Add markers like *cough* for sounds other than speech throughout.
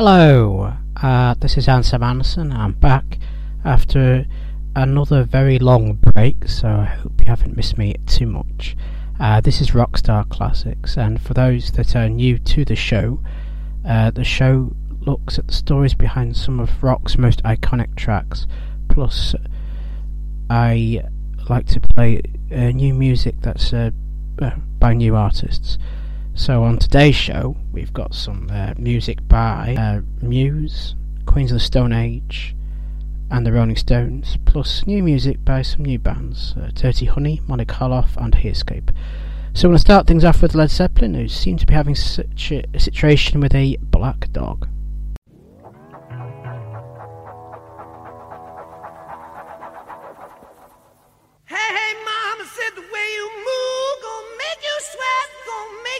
Hello, uh, this is Anselm Anderson. I'm back after another very long break, so I hope you haven't missed me too much. Uh, this is Rockstar Classics, and for those that are new to the show, uh, the show looks at the stories behind some of rock's most iconic tracks. Plus, I like to play uh, new music that's uh, by new artists. So on today's show, we've got some uh, music by uh, Muse, Queens of the Stone Age, and the Rolling Stones, plus new music by some new bands, uh, Dirty Honey, Monica Harloff, and Escape. So I'm going to start things off with Led Zeppelin, who seem to be having such a situation with a black dog.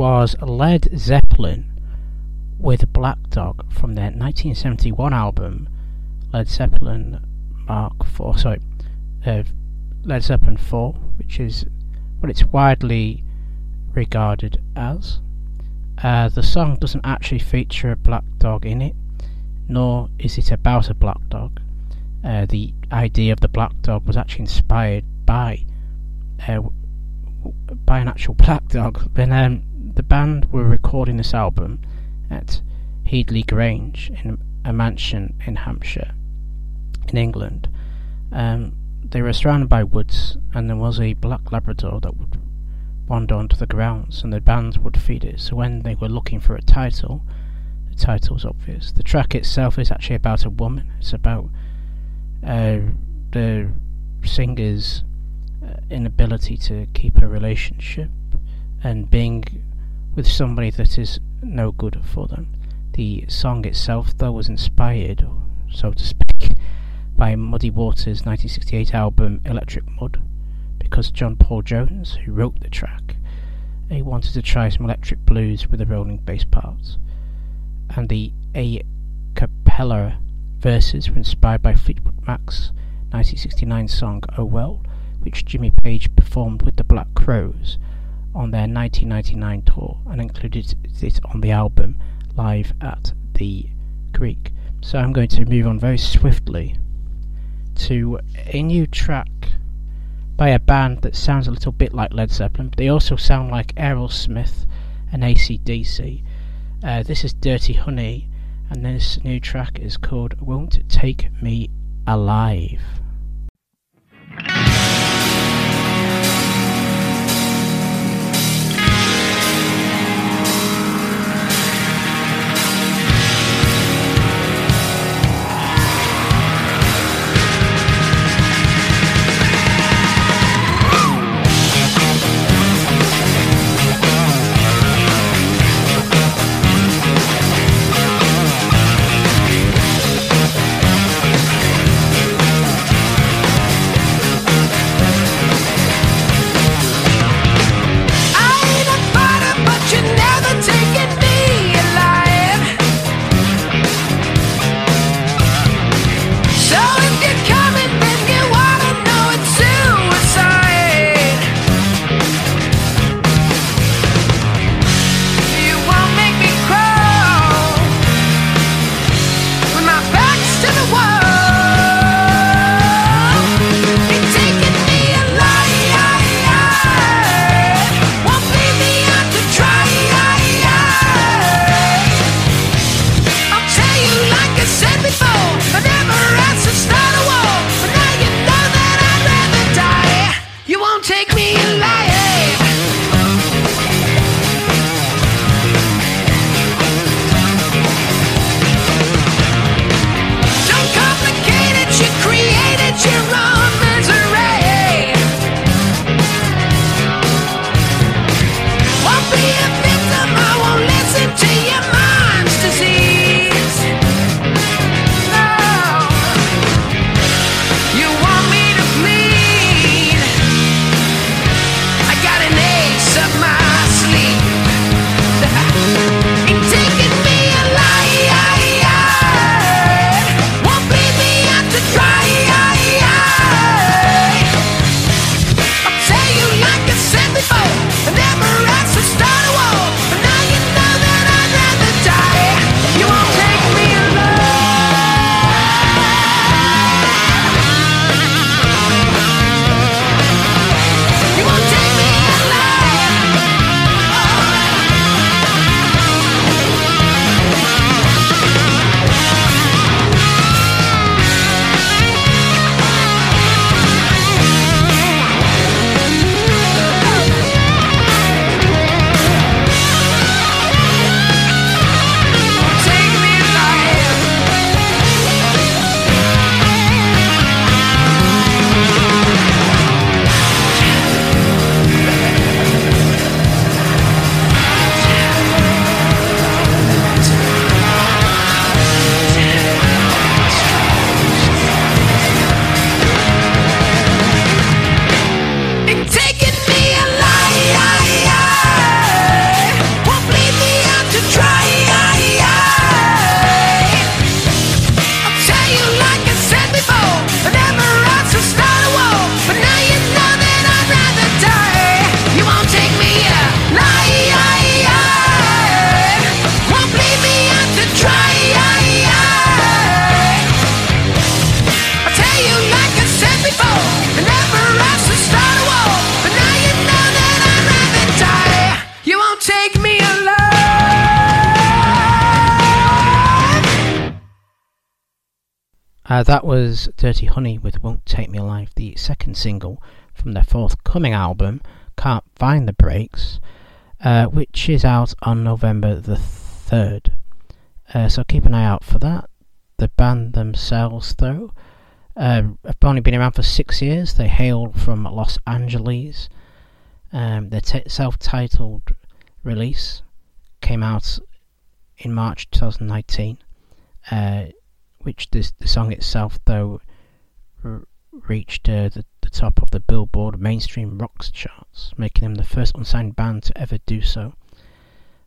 was Led Zeppelin with Black Dog from their 1971 album Led Zeppelin Mark 4. Sorry, uh, Led Zeppelin 4, which is what it's widely regarded as. Uh, the song doesn't actually feature a black dog in it, nor is it about a black dog. Uh, the idea of the black dog was actually inspired by uh, by an actual *laughs* black dog. Um, the band were recording this album at Headley Grange in a mansion in Hampshire, in England, um, they were surrounded by woods, and there was a black Labrador that would wander onto the grounds, and the band would feed it. So when they were looking for a title, the title was obvious. The track itself is actually about a woman. It's about uh, the singer's uh, inability to keep a relationship and being with somebody that is no good for them. The song itself, though, was inspired, so to speak, by Muddy Waters' 1968 album Electric Mud, because John Paul Jones, who wrote the track, he wanted to try some electric blues with the rolling bass parts, and the a cappella verses were inspired by Fleetwood Mac's 1969 song Oh Well, which Jimmy Page performed with the Black Crowes on their 1999 tour and included it on the album Live at the Greek. So I'm going to move on very swiftly to a new track by a band that sounds a little bit like Led Zeppelin, but they also sound like Aerosmith and ACDC. Uh, this is Dirty Honey, and this new track is called Won't Take Me Alive. That was Dirty Honey with Won't Take Me Alive, the second single from their forthcoming album, Can't Find the Brakes, uh, which is out on November the 3rd. Uh, so keep an eye out for that. The band themselves, though, um, have only been around for six years. They hail from Los Angeles. Um, their t- self titled release came out in March 2019. Which the song itself, though, r- reached uh, the, the top of the Billboard mainstream rock charts, making them the first unsigned band to ever do so.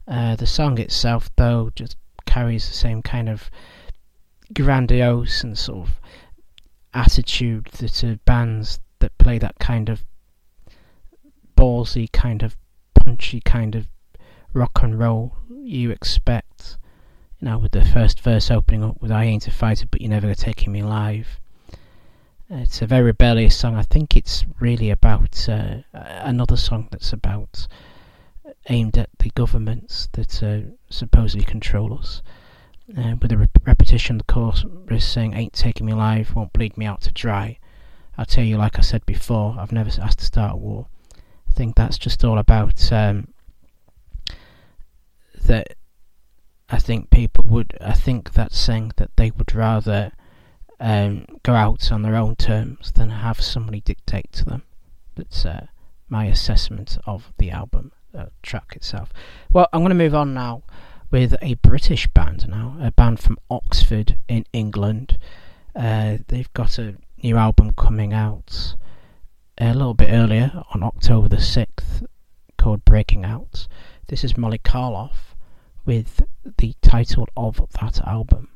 Uh, the song itself, though, just carries the same kind of grandiose and sort of attitude that bands that play that kind of ballsy, kind of punchy, kind of rock and roll you expect now with the first verse opening up with I ain't a fighter but you're never taking me alive. It's a very rebellious song. I think it's really about uh, another song that's about uh, aimed at the governments that uh, supposedly control us. Uh, with a re- repetition, the chorus is saying, "Ain't taking me alive, won't bleed me out to dry." I'll tell you, like I said before, I've never asked to start a war. I think that's just all about um, that I think people would. I think that's saying that they would rather um, go out on their own terms than have somebody dictate to them. That's uh, my assessment of the album uh, track itself. Well, I'm going to move on now with a British band now, a band from Oxford in England. Uh, they've got a new album coming out a little bit earlier on October the 6th called Breaking Out. This is Molly Karloff with the title of that album.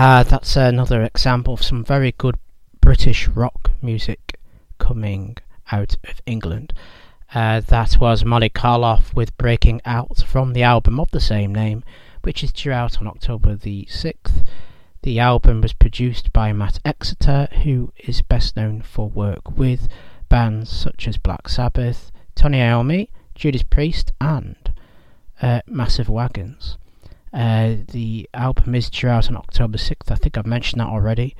Uh, that's another example of some very good British rock music coming out of England. Uh, that was Molly Karloff with Breaking Out from the album of the same name, which is due out on October the 6th. The album was produced by Matt Exeter, who is best known for work with bands such as Black Sabbath, Tony Iommi, Judas Priest, and uh, Massive Wagons. Uh, the album is due out on October 6th. I think I've mentioned that already.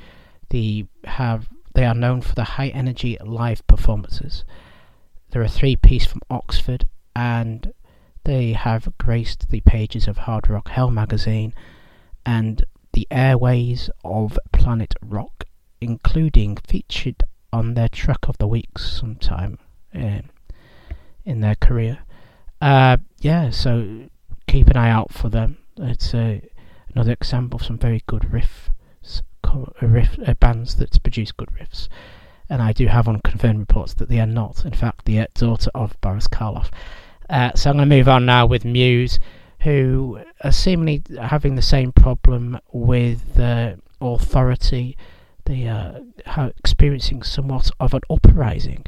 The have they are known for the high energy live performances. They're a three piece from Oxford and they have graced the pages of Hard Rock Hell magazine and the airways of Planet Rock, including featured on their track of the week sometime in, in their career. Uh, yeah, so keep an eye out for them. It's uh, another example of some very good riffs, riff uh, bands that produce good riffs. And I do have on unconfirmed reports that they are not, in fact, the uh, daughter of Boris Karloff. Uh, so I'm going to move on now with Muse, who are seemingly having the same problem with uh, authority. They are experiencing somewhat of an uprising.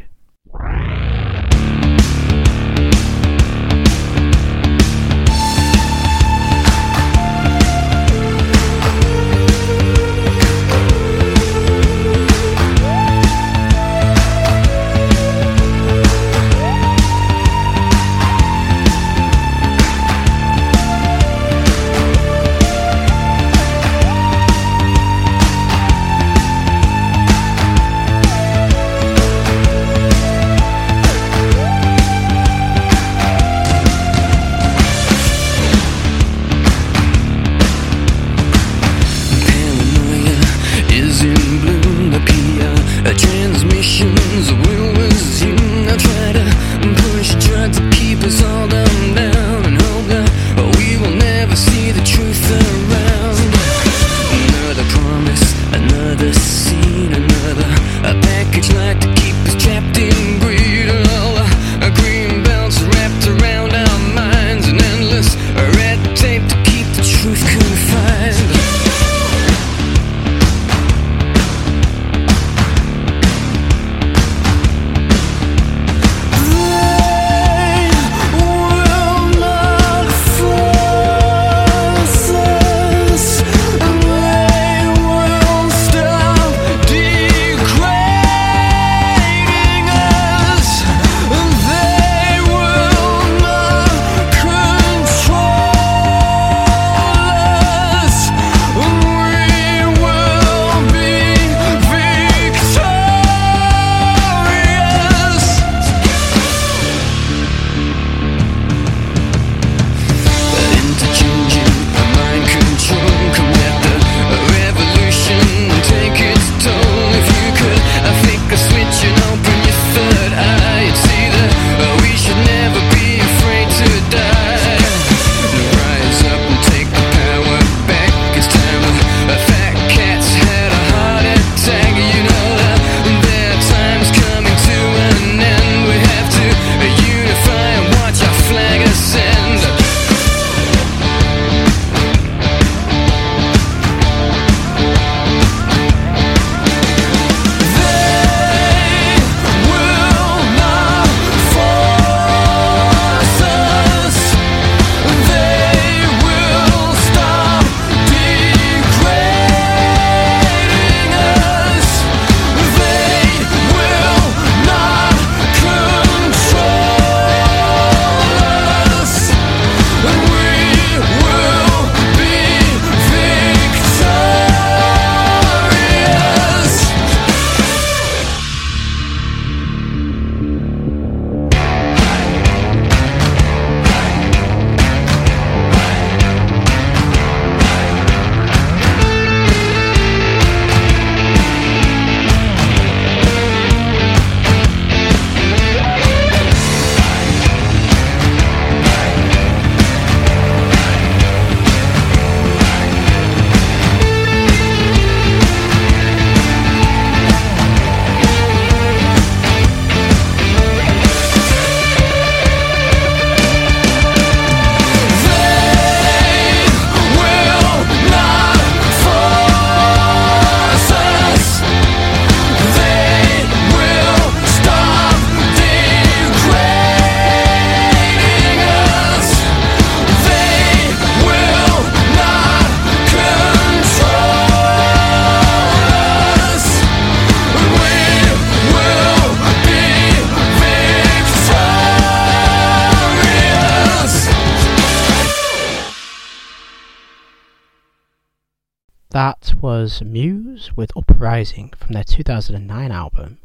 Was Muse with Uprising from their 2009 album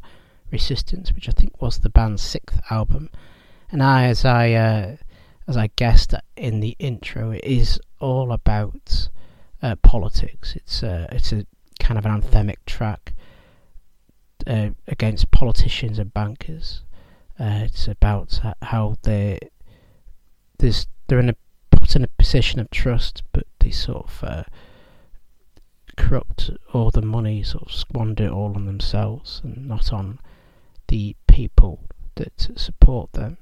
Resistance, which I think was the band's sixth album. And I, as I uh, as I guessed in the intro, it is all about uh, politics. It's uh, it's a kind of an anthemic track uh, against politicians and bankers. Uh, it's about how they there's they're in a put in a position of trust, but they sort of uh, corrupt all the money, sort of squander it all on themselves and not on the people that support them.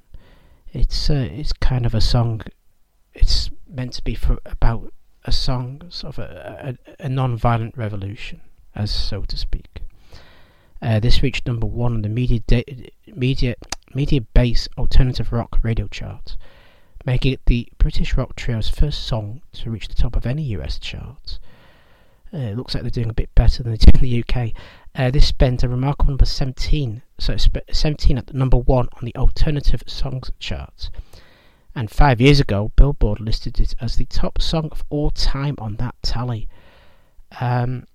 It's uh, it's kind of a song. It's meant to be for about a song, sort of a, a, a non-violent revolution, as so to speak. Uh, this reached number one on the media da- media Mediabase alternative rock radio chart, making it the British rock trio's first song to reach the top of any US chart. Uh, it looks like they're doing a bit better than they did in the UK. Uh, this spent a remarkable number 17, so 17 at the number one on the alternative songs chart. And five years ago, Billboard listed it as the top song of all time on that tally. Um,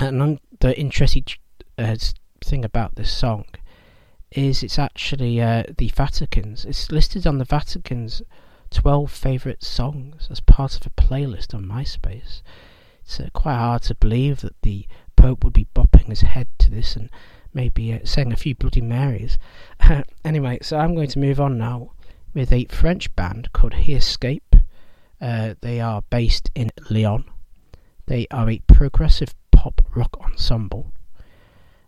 and the interesting uh, thing about this song is it's actually uh, the Vatican's. It's listed on the Vatican's 12 favourite songs as part of a playlist on MySpace. It's uh, quite hard to believe that the Pope would be bopping his head to this and maybe uh, saying a few Bloody Marys. *laughs* anyway, so I'm going to move on now with a French band called He Escape. Uh, they are based in Lyon. They are a progressive pop rock ensemble.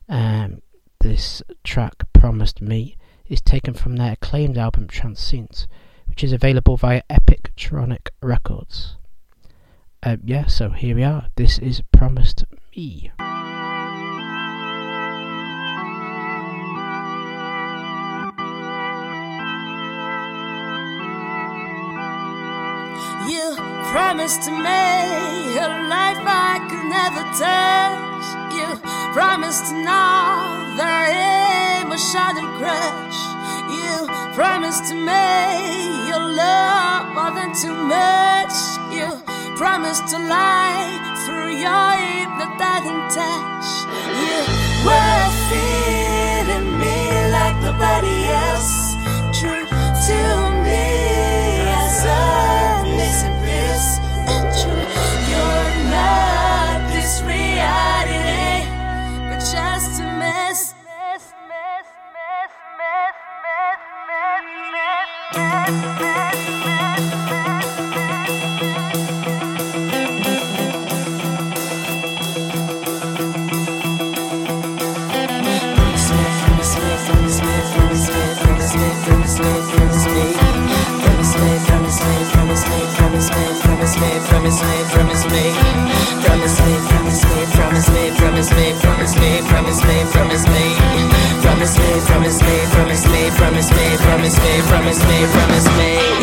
Um, this track, Promised Me, is taken from their acclaimed album Transcendent, which is available via Epic Tronic Records. Uh, yeah, so here we are. This is Promised Me. You promised to me a life I could never touch. You promised to know am a shadow crush. You promised me your love more than too much. You promised to lie through your hypnotizing touch. You were feeling me like nobody Promise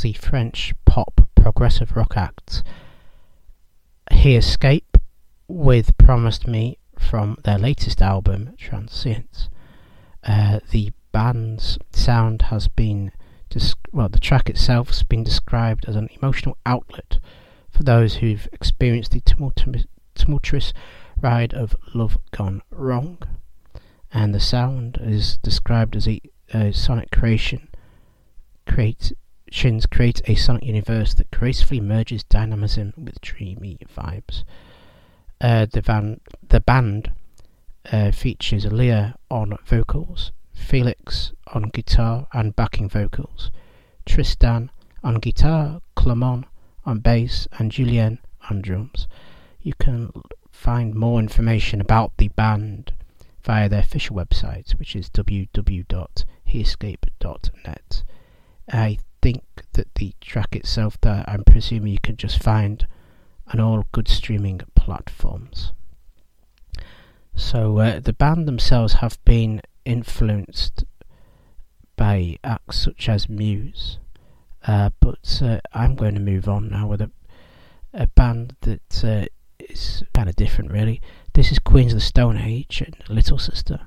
the French pop progressive rock act He Escape with Promised Me from their latest album, Transience. Uh, the band's sound has been, well, the track itself has been described as an emotional outlet for those who've experienced the tumultuous, ride of love gone wrong. And the sound is described as a, a sonic creation. Creates, Shins creates a sonic universe that gracefully merges dynamism with dreamy vibes. Uh, the, van, the band uh, features Leah on vocals, Felix on guitar and backing vocals, Tristan on guitar, Clement on bass, and Julien on drums. You can find more information about the band via their official website, which is www.heescape.net. I think that the track itself, that I'm presuming you can just find on all good streaming platforms. So uh, the band themselves have been influenced by acts such as Muse, uh, but uh, I'm going to move on now with a, a band that uh, is kind of different, really. This is Queens of the Stone Age and Little Sister.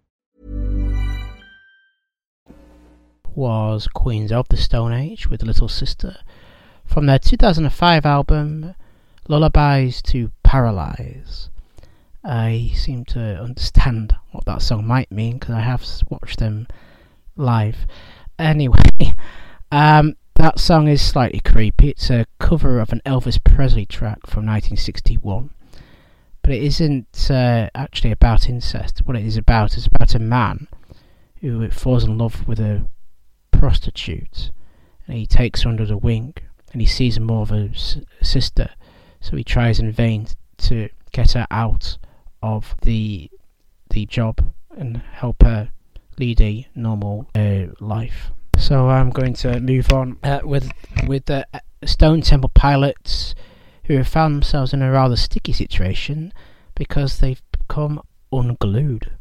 Was Queens of the Stone Age with Little Sister from their 2005 album Lullabies to Paralyze. I seem to understand what that song might mean because I have watched them live. Anyway, *laughs* um, that song is slightly creepy. It's a cover of an Elvis Presley track from 1961, but it isn't uh, actually about incest. What it is about is about a man who falls in love with a prostitute, and he takes her under the wing, and he sees her more of a sister, so he tries in vain to get her out of the the job and help her lead a normal uh, life. So I'm going to move on uh, with with the uh, Stone Temple Pilots, who have found themselves in a rather sticky situation because they've become unglued.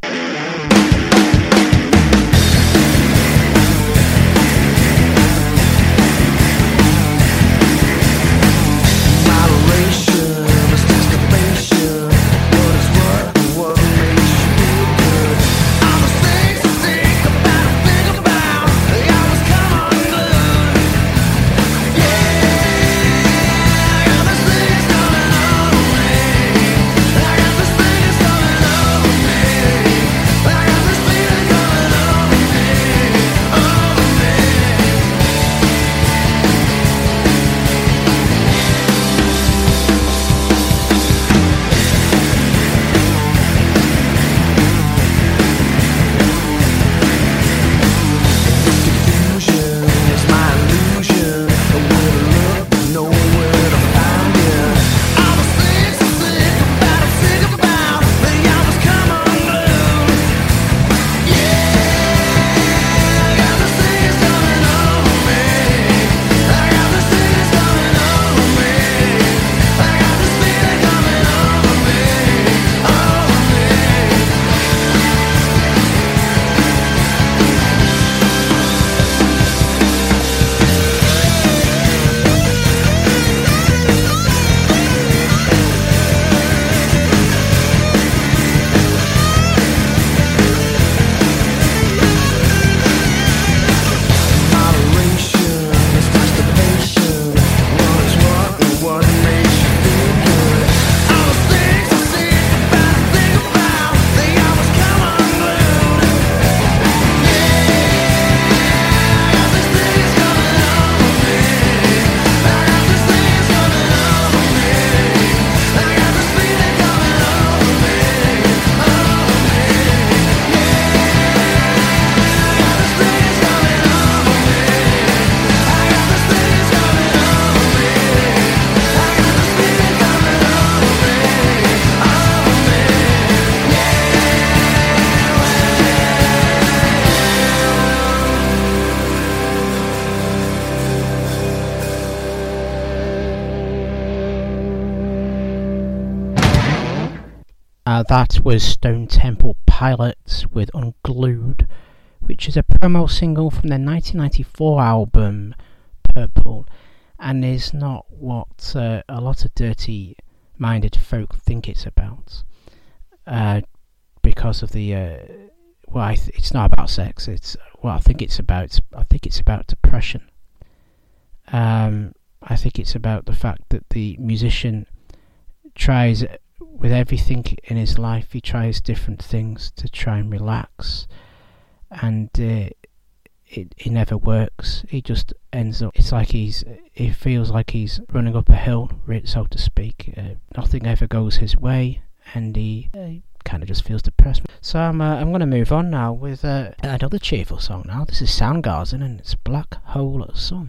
Was Stone Temple Pilots with Unglued, which is a promo single from their 1994 album Purple, and is not what uh, a lot of dirty minded folk think it's about. Uh, because of the. Uh, well, th- it's not about sex. It's well, I think it's about. I think it's about depression. Um, I think it's about the fact that the musician tries with everything in his life. He tries different things to try and relax, and uh, it it never works. He just ends up. It's like he's. It feels like he's running up a hill, so to speak. Uh, nothing ever goes his way, and he. Uh, Kind of just feels depressed. So I'm uh, I'm going to move on now with uh, another cheerful song. Now this is Soundgarden and it's Black Hole Sun.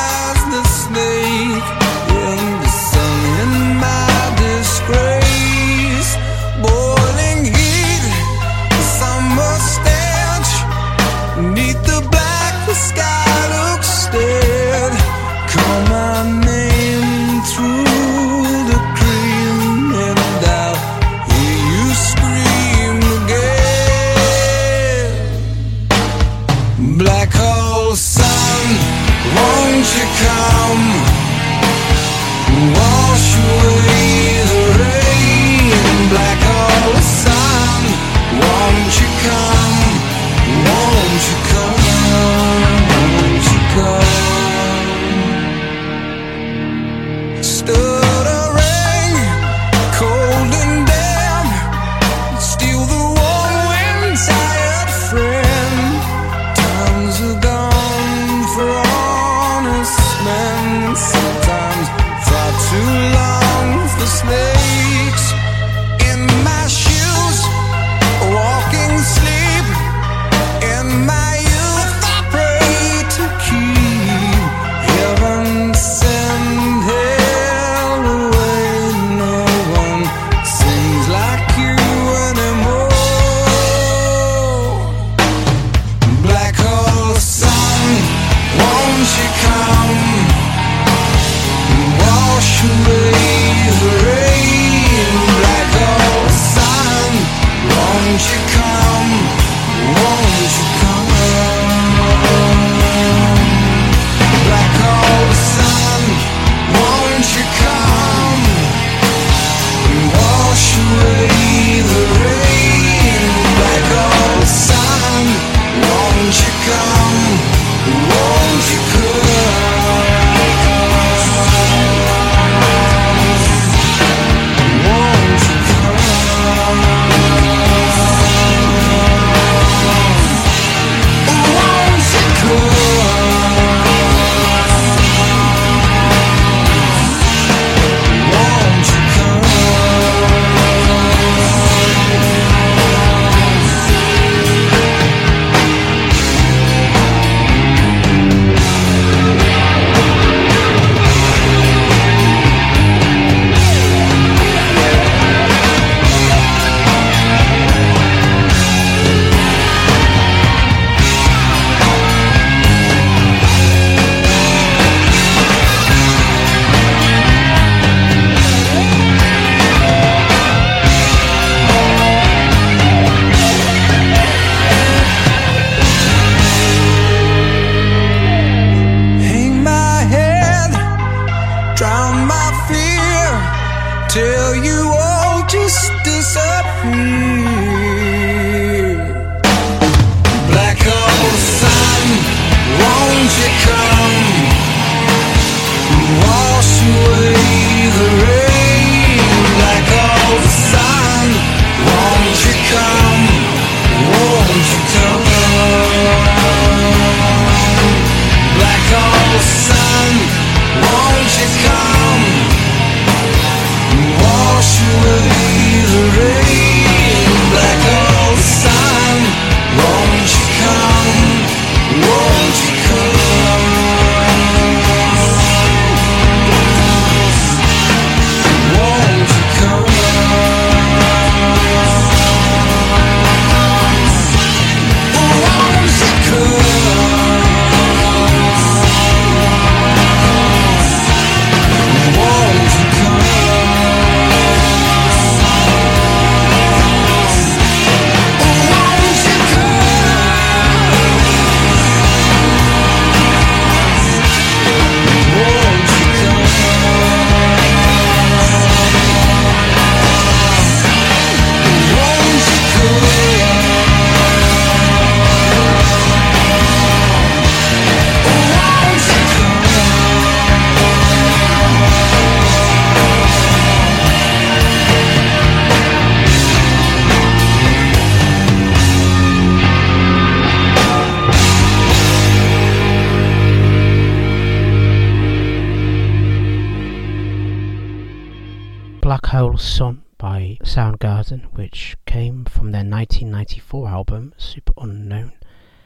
Which came from their 1994 album Superunknown.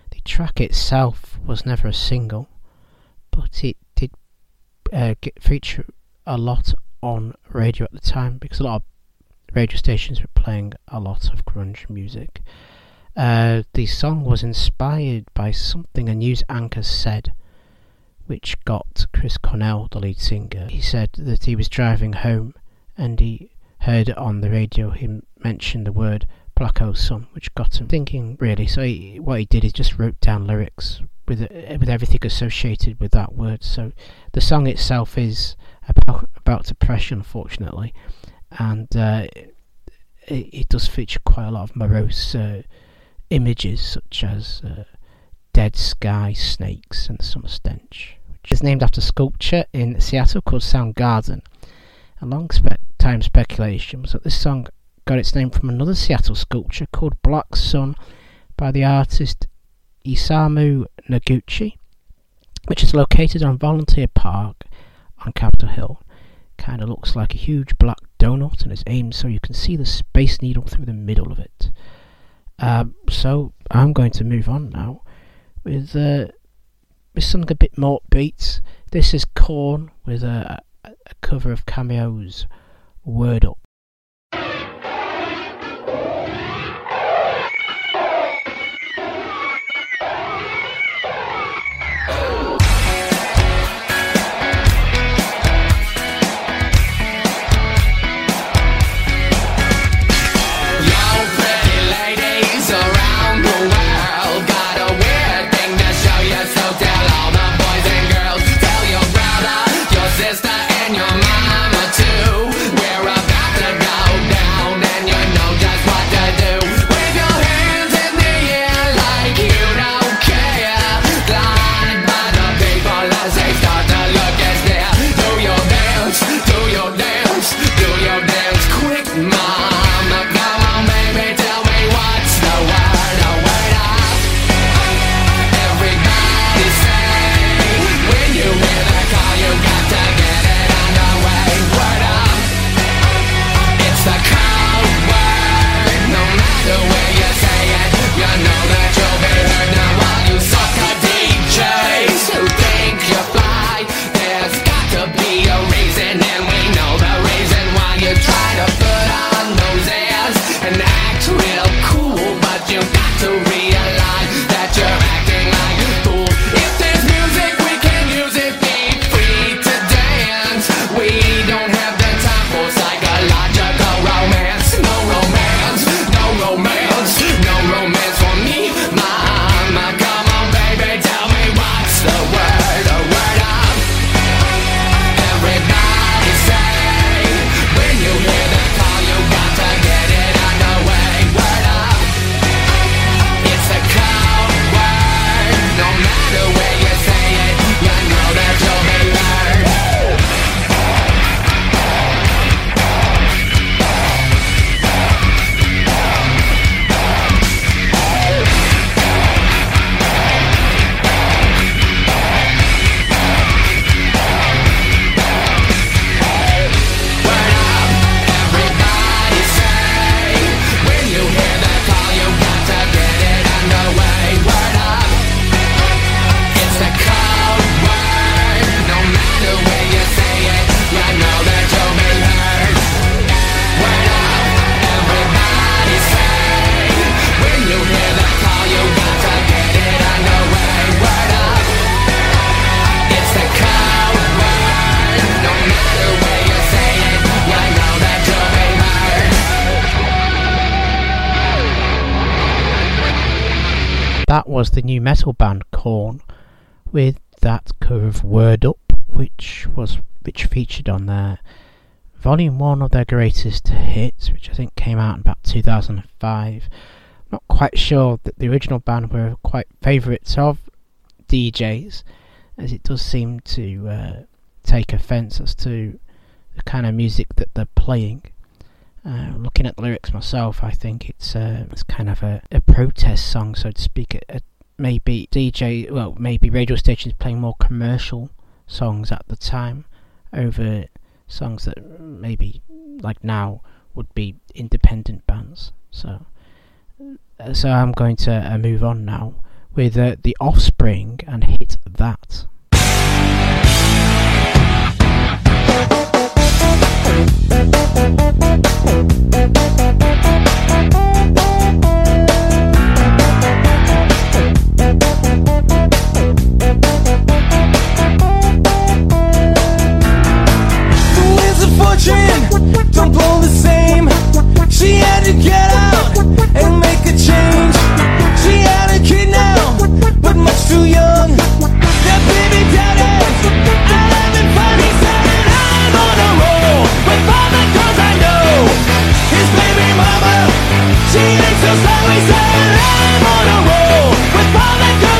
The track itself was never a single, but it did uh, feature a lot on radio at the time because a lot of radio stations were playing a lot of grunge music. Uh, the song was inspired by something a news anchor said, which got Chris Cornell, the lead singer. He said that he was driving home and he heard on the radio him mention the word Black Hole which got him thinking really. So he, what he did is just wrote down lyrics with with everything associated with that word. So the song itself is about, about depression, unfortunately, and uh, it, it, does feature quite a lot of morose uh, images, such as uh, dead sky, snakes, and summer stench, which is named after sculpture in Seattle called Sound Garden. A long spe- time speculation was that this song got its name from another Seattle sculpture called Black Sun by the artist Isamu Noguchi, which is located on Volunteer Park on Capitol Hill. Kind of looks like a huge black donut and is aimed so you can see the Space Needle through the middle of it. Um, so I'm going to move on now with uh, with something a bit more beats. This is Korn with a, a cover of Cameo's Word Up. Which was which featured on their volume one of their greatest hits, which I think came out in about 2005. Not quite sure that the original band were quite favourites of DJs, as it does seem to uh, take offence as to the kind of music that they're playing. Uh, looking at the lyrics myself, I think it's uh, it's kind of a, a protest song, so to speak. A, a, maybe DJ, well, maybe radio stations playing more commercial songs at the time over songs that maybe like now would be independent bands. So, uh, so I'm going to uh, move on now with uh, the Offspring and hit that. winds to get out and make a change. She had a kid now, but much too young. That baby daddy, said. I'm on a roll with all the girls I know. His baby mama, she ain't so sorry. Said I'm on a roll with all the girls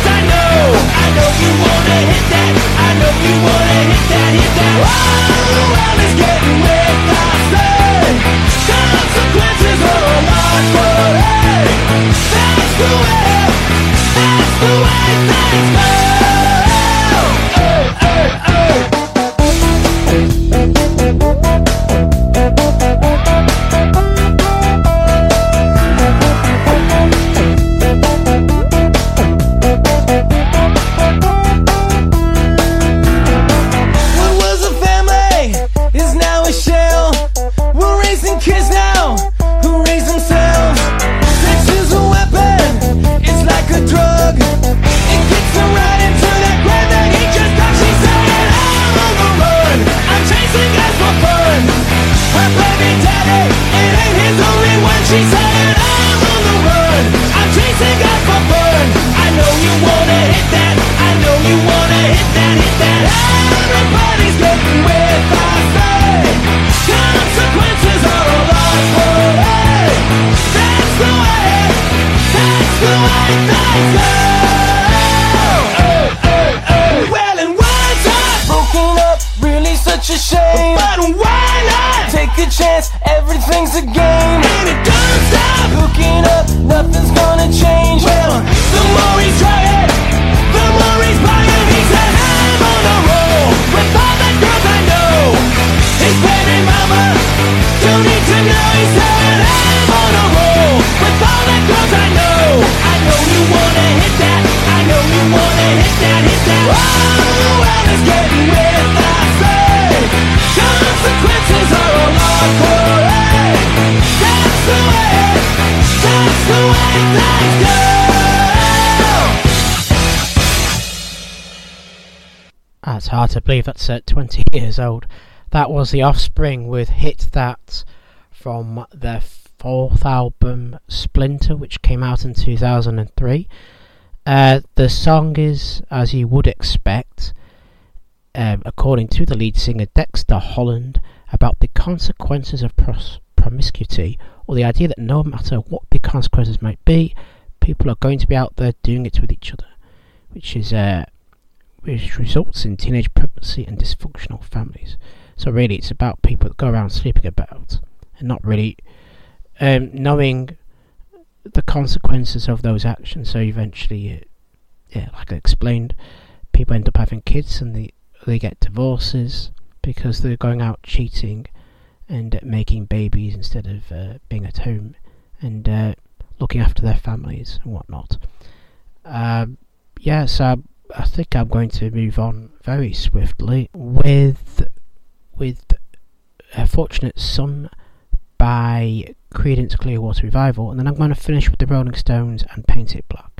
that's the way. Things go. Believe that's uh, 20 years old. That was The Offspring with Hit That from their fourth album Splinter, which came out in 2003. Uh, the song is, as you would expect, um, according to the lead singer Dexter Holland, about the consequences of pros- promiscuity, or the idea that no matter what the consequences might be, people are going to be out there doing it with each other, which is uh, which results in teenage pregnancy and dysfunctional families. So really, it's about people that go around sleeping about and not really um, knowing the consequences of those actions. So eventually, yeah, like I explained, people end up having kids and they they get divorces because they're going out cheating and making babies instead of uh, being at home and uh, looking after their families and whatnot. Um, yeah, so I think I'm going to move on very swiftly with with a fortunate son by Creedence Clearwater Revival, and then I'm going to finish with the Rolling Stones and Paint It Black.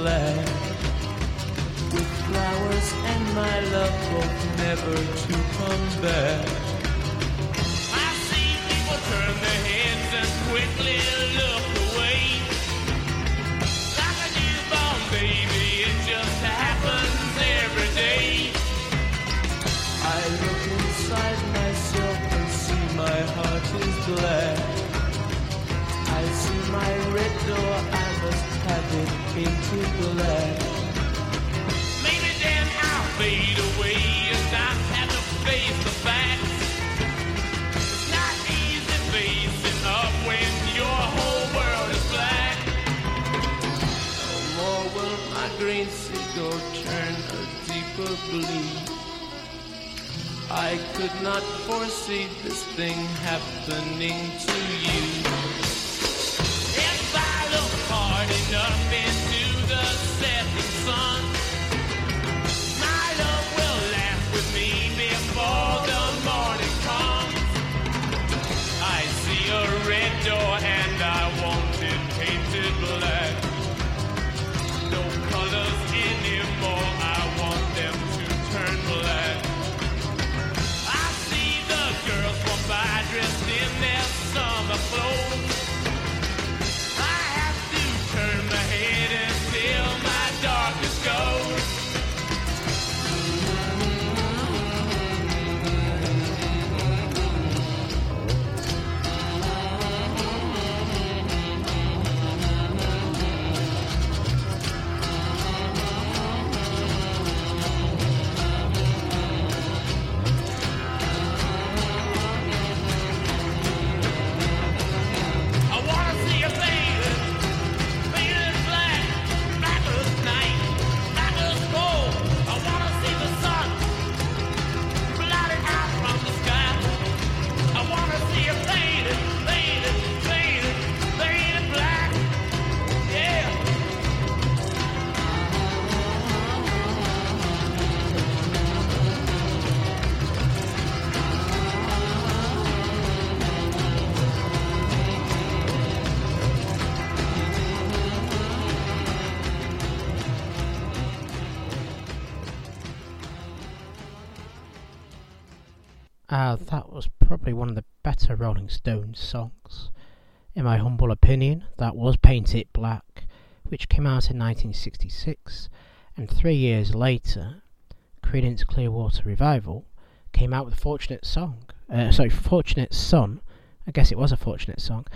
Black with flowers and my love both never to come back. I see people turn their heads and quickly look away. Like a newborn baby, it just happens every day. I look inside myself and see my heart is black. I see my red door, I must have it painted black. Maybe then I'll fade away and not have to face the facts. It's not easy facing up when your whole world is black. No more will my green seagull turn a deeper bleed. I could not foresee this thing happening to you. That was probably one of the better Rolling Stones songs. In my humble opinion, that was Paint It Black, which came out in 1966, and three years later, Creedence Clearwater Revival came out with a Fortunate Song. Uh, sorry, Fortunate Son. I guess it was a Fortunate Song.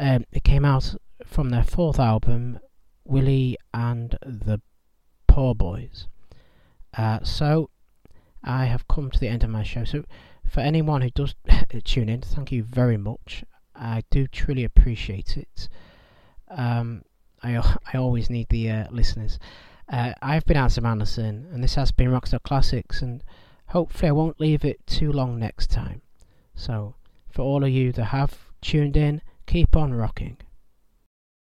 Um, it came out from their fourth album, Willie and the Poor Boys. Uh, so, I have come to the end of my show. So, for anyone who does *laughs* tune in, thank you very much. I do truly appreciate it. Um, I I always need the uh, listeners. Uh, I've been Adam Anderson, and this has been Rockstar Classics, and hopefully I won't leave it too long next time. So, for all of you that have tuned in, keep on rocking.